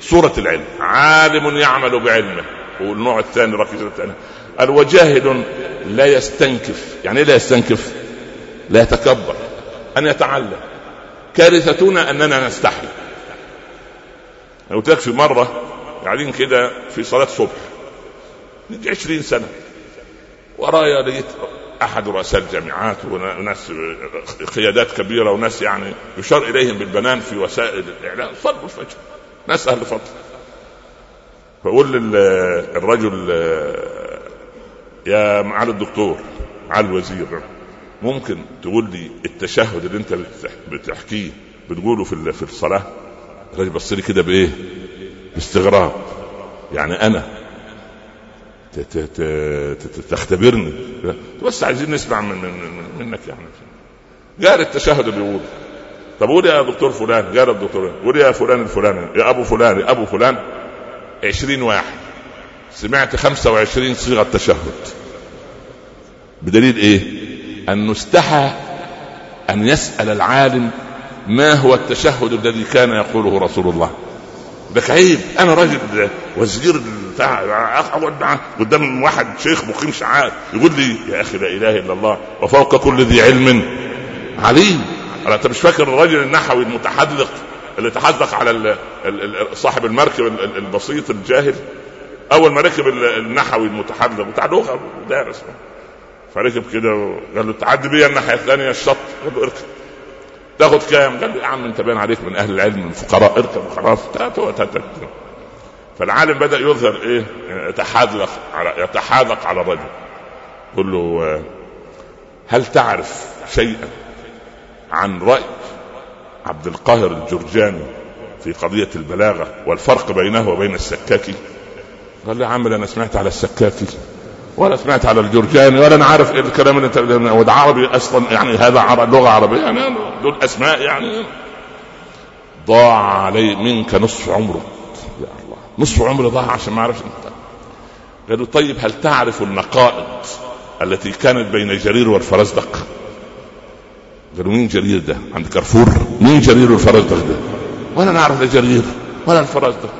صورة العلم. عالم يعمل بعلمه. والنوع الثاني الركيزة الثانية قال لا يستنكف. يعني إيه لا يستنكف؟ لا يتكبر. أن يتعلم. كارثتنا أننا نستحي. أنا قلت لك في مرة قاعدين كده في صلاة صبح. من عشرين سنة. ورايا لقيت أحد رؤساء الجامعات وناس قيادات كبيرة وناس يعني يشار إليهم بالبنان في وسائل الإعلام. صلوا الفجر ناس أهل فضل. فأقول للرجل يا معالي الدكتور معالي الوزير ممكن تقول لي التشهد اللي انت بتحكيه بتقوله في في الصلاة؟ الراجل بص لي كده بإيه؟ باستغراب. يعني أنا تختبرني. بس عايزين نسمع من, من منك يعني. قال التشهد بيقول طب قول يا دكتور فلان قال الدكتور قول يا فلان الفلاني يا أبو فلان يا أبو فلان. عشرين واحد. سمعت خمسة وعشرين صيغة تشهد. بدليل إيه؟ انه استحى أن يسأل العالم ما هو التشهد الذي كان يقوله رسول الله. ده عيب أنا راجل وزير بتاع اقعد معاه قدام واحد شيخ مقيم شعار يقول لي يا أخي لا إله إلا الله وفوق كل ذي علم. عليم. أنت مش فاكر الراجل النحوي المتحدق اللي تحدق على صاحب المركب البسيط الجاهل؟ أول ما ركب النحوي المتحدق بتاع لغه دارس فركب كده وقال له تعدي بيا الناحية الثانية الشط قال له اركب تاخد كام؟ قال له يا عم انت باين عليك من أهل العلم من الفقراء اركب وخلاص فالعالم بدأ يظهر إيه؟ يتحاذق على يتحاذق على الرجل يقول له هل تعرف شيئا عن رأي عبد القاهر الجرجاني في قضية البلاغة والفرق بينه وبين السكاكي؟ قال له يا عم أنا سمعت على السكاكي ولا سمعت على الجرجاني ولا أنا عارف إيه الكلام اللي أنت وده عربي أصلا يعني هذا عربي لغة عربية يعني دول أسماء يعني ضاع علي منك نصف عمرك نصف عمري ضاع عشان ما أعرفش قالوا طيب هل تعرف النقائض التي كانت بين جرير والفرزدق؟ قالوا مين جرير ده؟ عند كارفور. مين جرير والفرزدق ده؟ ولا نعرف لا جرير ولا الفرزدق.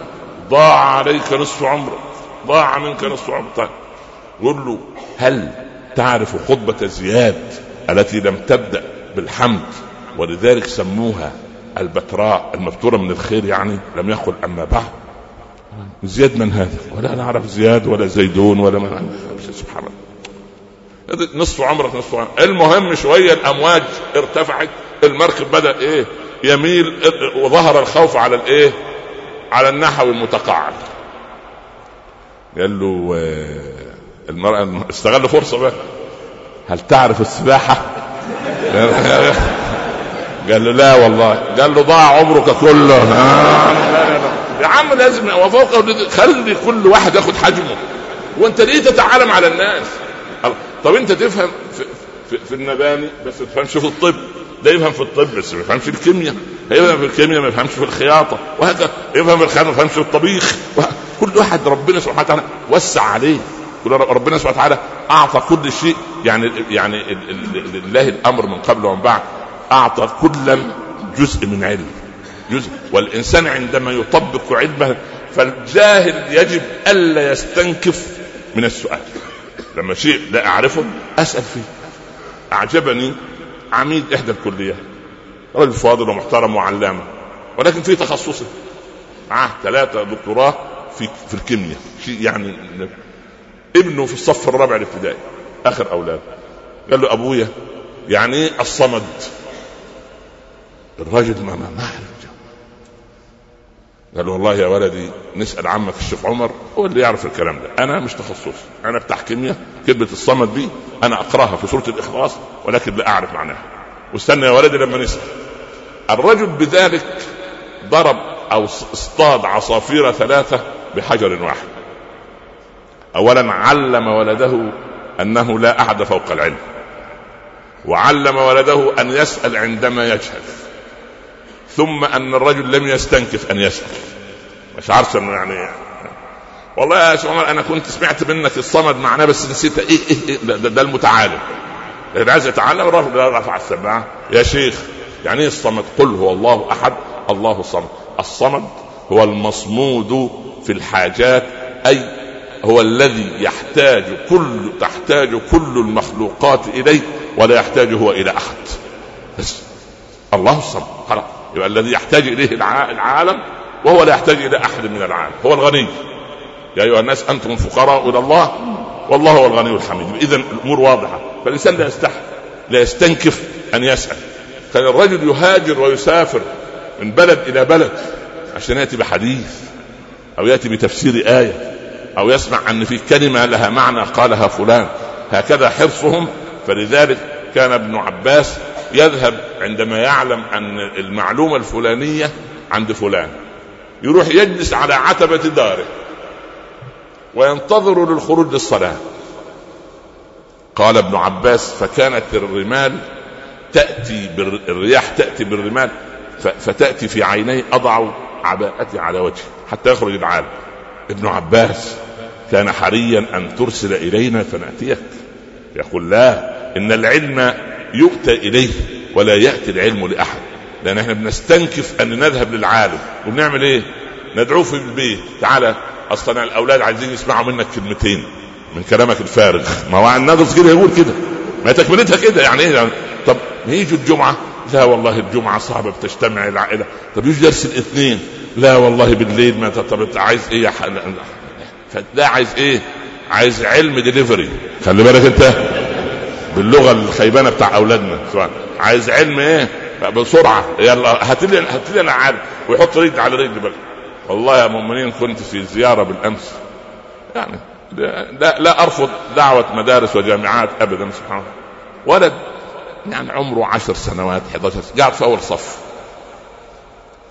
ضاع عليك نصف عمرك ضاع منك نصف عمرك طيب. قل له هل تعرف خطبة زياد التي لم تبدأ بالحمد ولذلك سموها البتراء المبتورة من الخير يعني لم يقل أما بعد؟ زياد من هذا؟ ولا نعرف زياد ولا زيدون ولا من سبحان الله. نصف عمرك نصف عمرك. المهم شوية الأمواج ارتفعت. المركب بدأ إيه؟ يميل وظهر الخوف على الإيه؟ على النحو المتقاعد. قال له آه، المرأة استغل فرصة بقى. هل تعرف السباحة؟ قال له لا والله. قال له ضاع عمرك كله. آه. يا عم لازم وفوق خلي كل واحد ياخد حجمه. وانت ليه تتعالم على الناس؟ طب انت تفهم في, في, في النباني بس ما تفهمش في الطب. ده يفهم في الطب بس ما يفهمش في الكيمياء يفهم في الكيمياء ما يفهمش في الخياطة وهكذا يفهم في الخياطة ما يفهمش في الطبيخ كل واحد ربنا سبحانه وتعالى وسع عليه. ربنا سبحانه وتعالى أعطى كل شيء يعني يعني لله الأمر من قبل ومن بعد أعطى كلا جزء من علم جزء. والإنسان عندما يطبق علمه فالجاهل يجب ألا يستنكف من السؤال. لما شيء لا أعرفه أسأل فيه. أعجبني عميد إحدى الكليات رجل فاضل ومحترم وعلامة. ولكن في تخصصه. معاه ثلاثة دكتوراه في في الكيمياء. يعني ابنه في الصف الرابع الابتدائي. آخر اولاده قال له أبويا يعني إيه الصمد. الراجل ما ما, ما قال له والله يا ولدي نسأل عمك الشيخ عمر هو اللي يعرف الكلام ده. أنا مش تخصصي أنا بتاع كيمياء. كلمه الصمد دي أنا أقرأها في سورة الإخلاص ولكن لا أعرف معناها. واستنى يا ولدي لما نسأل. الرجل بذلك ضرب أو اصطاد عصافير ثلاثة بحجر واحد. اولا علم ولده أنه لا أحد فوق العلم. وعلم ولده أن يسأل عندما يجهل. ثم أن الرجل لم يستنكف أن يسال مش عارف إنه يعني والله يا شيخ عمر أنا كنت سمعت منك الصمد معناه بس نسيت إيه إيه, إيه ده, ده المتعالم. اللي عايز يتعلم رفع السماعة. يا شيخ يعني إيه الصمد؟ قل هو الله أحد الله الصمد. الصمد هو المصمود في الحاجات أي هو الذي يحتاج كل تحتاج كل المخلوقات إليه ولا يحتاج هو إلى أحد. بس الله الصمد خلاص. يبقى الذي يحتاج إليه العالم وهو لا يحتاج إلى أحد من العالم هو الغني. يا أيها الناس أنتم فقراء إلى الله والله هو الغني الحميد. اذا الأمور واضحة. فالإنسان لا يستحي لا يستنكف أن يسأل. كان الرجل يهاجر ويسافر من بلد إلى بلد عشان يأتي بحديث أو يأتي بتفسير آية أو يسمع أن في كلمة لها معنى قالها فلان. هكذا حرصهم. فلذلك كان ابن عباس يذهب عندما يعلم أن المعلومة الفلانية عند فلان. يروح يجلس على عتبة داره. وينتظر للخروج للصلاة. قال ابن عباس فكانت الرمال تأتي الرياح تأتي بالرمال فتأتي في عيني أضع عباءتي على وجهي حتى يخرج العالم. ابن عباس كان حريا أن ترسل إلينا فنأتيك. يقول لا إن العلم يؤتى إليه ولا يأتي العلم لأحد. لأن إحنا بنستنكف أن نذهب للعالم. وبنعمل إيه؟ ندعوه في البيت. تعالى أصلا الأولاد عايزين يسمعوا منك كلمتين. من كلامك الفارغ. ما هو الناس كده يقول كده. ما تكملتها كده. يعني إيه؟ يعني طب يجوا الجمعة. لا والله الجمعة صعبة بتجتمع العائله طب يجي درس الاثنين. لا والله بالليل ما طب أنت عايز إيه يا فده عايز إيه؟ عايز علم ديليفري خلي بالك أنت. باللغة الخيبانة بتاع أولادنا. سواء عايز علم إيه؟ بسرعة. يلا هات لي هات لي أنا عارف. ويحط رجل على رجل بقى. والله يا مؤمنين كنت في زيارة بالأمس. يعني لا لا أرفض دعوة مدارس وجامعات ابدا سبحان الله. ولد يعني عمره عشر سنوات 11 سنة. قاعد في أول صف.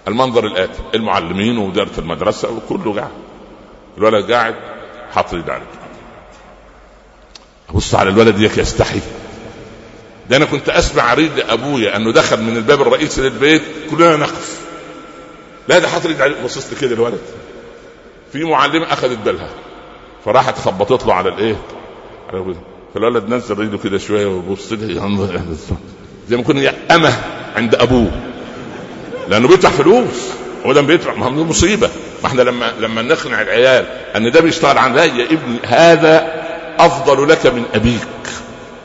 المنظر الآتي المعلمين واداره المدرسة وكله قاعد. الولد قاعد حاط يد على ابص على الولد يستحي. ده أنا كنت أسمع ريد ابويا أنه دخل من الباب الرئيسي للبيت كلنا نقف. لا ده رجل عليه لي كده الولد في معلمة أخذت بالها. فراحت خبطت له على الإيه؟ على فالولد نزل رجله كده شوية ويبص لها زي ما يكون أمة عند أبوه. لأنه بيدفع فلوس. هو ده بيدفع ما هو مصيبة. ما إحنا لما لما نقنع العيال أن ده بيشتغل عن لا يا ابني هذا أفضل لك من أبيك.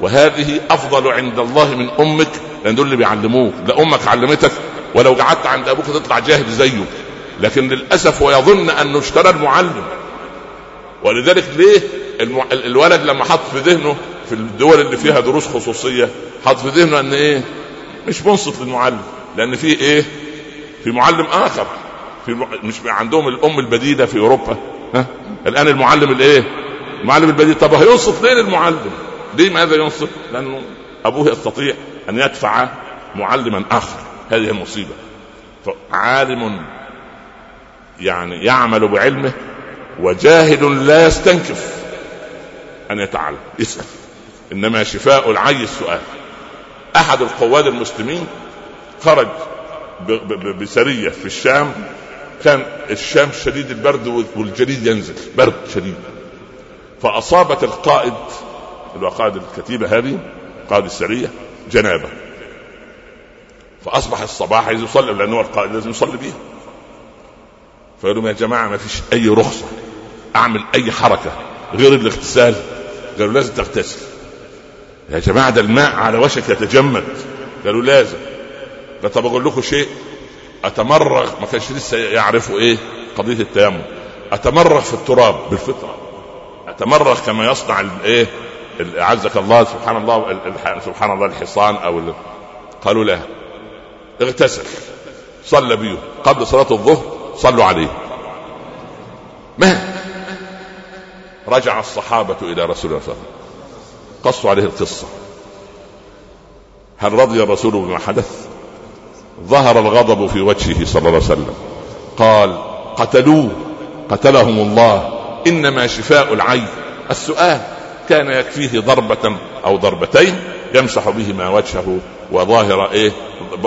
وهذه أفضل عند الله من أمك. لأن دول اللي بيعلموك. لا أمك علمتك. ولو قعدت عند أبوك تطلع جاهل زيه. لكن للأسف هو يظن أنه اشترى المعلم. ولذلك ليه الولد لما حط في ذهنه في الدول اللي فيها دروس خصوصية حط في ذهنه أن إيه؟ مش منصت للمعلم. لأن في إيه؟ في معلم آخر. في مش عندهم الأم البديلة في أوروبا. ها؟ الآن المعلم الإيه؟ المعلم البديل طب هينصت ليه للمعلم؟ ليه ماذا ينصت لأنه أبوه يستطيع أن يدفع معلما آخر. هذه المصيبة. عالم يعني يعمل بعلمه وجاهل لا يستنكف أن يتعلم. اسأل. إنما شفاء العي السؤال. أحد القواد المسلمين خرج بسرية في الشام. كان الشام شديد البرد والجليد ينزل. برد شديد. فأصابت القائد اللي هو قائد الكتيبة هذه قائد السرية جنابة. فأصبح الصباح عايز يصلي لأنه هو القائد لازم يصلي بيها فقالوا يا جماعة ما فيش أي رخصة أعمل أي حركة غير الاغتسال. قالوا لازم تغتسل. يا جماعة ده الماء على وشك يتجمد. قالوا لازم. قال طب أقول لكم شيء أتمرغ ما كانش لسه يعرفوا إيه قضية التيمم. أتمرغ في التراب بالفطرة. اتمرغ كما يصنع الايه عزك الله سبحان الله سبحان الله الحصان أو قالوا لا اغتسل صلى بيه قبل صلاة الظهر صلوا عليه. ما رجع الصحابة إلى رسول الله صلى الله عليه وسلم. قصوا عليه القصة. هل رضي الرسول بما حدث؟ ظهر الغضب في وجهه صلى الله عليه وسلم. قال قتلوه قتلهم الله. إنما شفاء العين. السؤال كان يكفيه ضربة أو ضربتين يمسح بهما وجهه وظاهر إيه؟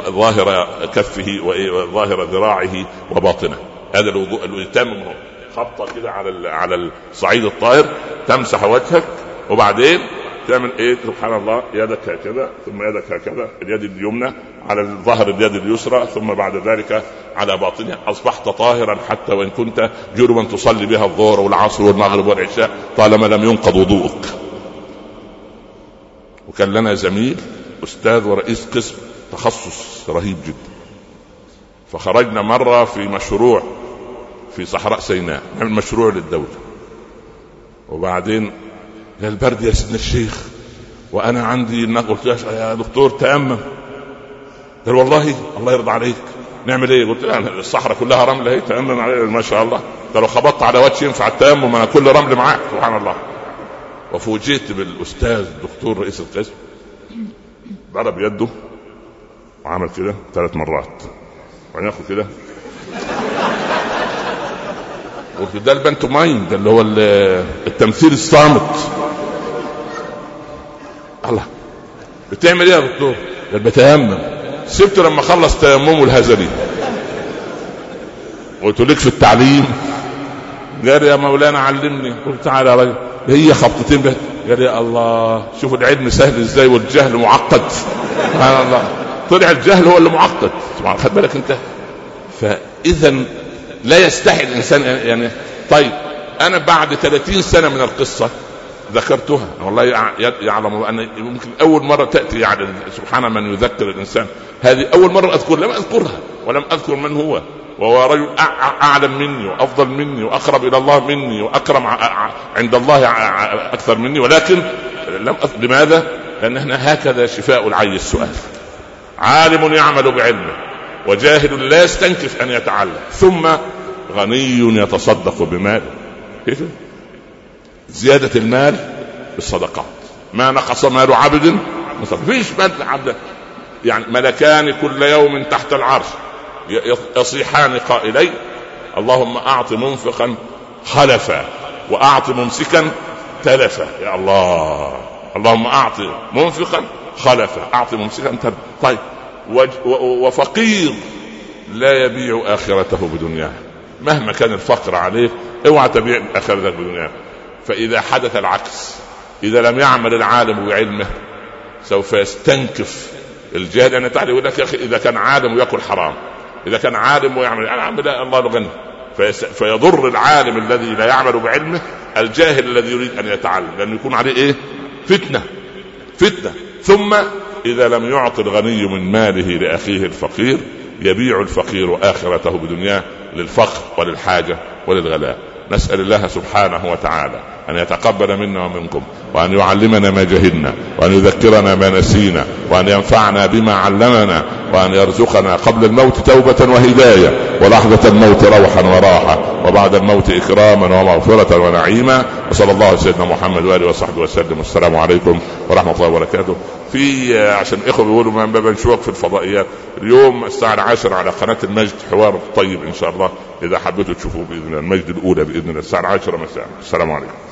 ظاهر كفه وظاهر ذراعه وباطنه. هذا الوضوء التام خطه كده على على الصعيد الطاهر تمسح وجهك وبعدين تعمل إيه؟ سبحان الله يدك هكذا ثم يدك هكذا اليد اليمنى على ظهر اليد اليسرى ثم بعد ذلك على باطنها. أصبحت طاهرا حتى وإن كنت جنبا تصلي بها الظهر والعصر والمغرب والعشاء طالما لم ينقض وضوءك. وكان لنا زميل أستاذ ورئيس قسم تخصص رهيب جدا. فخرجنا مرة في مشروع في صحراء سيناء نعمل مشروع للدولة. وبعدين قال البرد يا سيدنا الشيخ. وأنا عندي قلت يا دكتور تامم قال والله الله يرضى عليك. نعمل إيه؟ قلت له الصحراء كلها رمل اهي تامم عليه ما شاء الله. ده لو خبطت على وجهي ينفع التيمم أنا كل رمل معاك. سبحان الله. وفوجئت بالأستاذ الدكتور رئيس القسم. ضرب يده وعمل كده ثلاث مرات. وبعدين ياخد كده. ده البنتو ماين ده اللي هو التمثيل الصامت. الله. بتعمل إيه يا دكتور؟ قال بتيمم سبته لما خلص تيممه الهزلي. قلت لك في التعليم. قال يا مولانا علمني. قلت تعالى يا راجل هي خبطتين بس. قال يا الله شوف العلم سهل إزاي والجهل معقد. سبحان الله. طلع الجهل هو اللي معقد. سبحان خد بالك أنت. فاذا لا يستحي الإنسان يعني طيب أنا بعد 30 سنة من القصة ذكرتها. والله يعلم أن يمكن أول مرة تأتي يعني سبحان من يذكر الإنسان. هذه أول مرة أذكر لم أذكرها ولم أذكر من هو. وهو رجل أعلم مني وأفضل مني وأقرب إلى الله مني وأكرم عند الله أكثر مني. ولكن لم لماذا؟ لأن إحنا هكذا شفاء العي السؤال. عالم يعمل بعلمه. وجاهل لا يستنكف أن يتعلم. ثم غني يتصدق بماله. كيف زيادة المال بالصدقات ما نقص مال عبد. فيش مال عبد. يعني ملكان كل يوم تحت العرش. يصيحان قائلين اللهم أعط منفقا خلفا وأعط ممسكا تلفا. يا الله. اللهم أعط منفقا خلفا. أعط ممسكا تلفا. طيب. وفقير لا يبيع آخرته بدنياه. مهما كان الفقر عليك اوعى تبيع اخرتك بدنياك فإذا حدث العكس إذا لم يعمل العالم بعلمه سوف يستنكف الجاهل يعني تعالى يقول لك يا أخي إذا كان عالم وياكل حرام إذا كان عالم ويعمل العالم لا الله غني فيضر العالم الذي لا يعمل بعلمه الجاهل الذي يريد أن يتعلم. لأنه يكون عليه إيه؟ فتنة. فتنة. ثم إذا لم يعط الغني من ماله لأخيه الفقير يبيع الفقير آخرته بدنياه للفقر وللحاجة وللغلاء. نسأل الله سبحانه وتعالى أن يتقبل منا ومنكم وأن يعلمنا ما جهلنا وأن يذكرنا ما نسينا وأن ينفعنا بما علمنا وأن يرزقنا قبل الموت توبة وهداية ولحظة الموت روحا وراحة وبعد الموت إكراما ومغفرة ونعيما. وصلى الله على سيدنا محمد وآله وصحبه وسلم. والسلام عليكم ورحمة الله وبركاته. في عشان الاخوه بيقولوا ما بنشوفك في الفضائيات. اليوم الساعة العاشرة على قناة المجد حوار طيب إن شاء الله. إذا حبيتوا تشوفوه بإذن الله المجد الأولى بإذن الله. الساعة العاشرة مساء. السلام عليكم.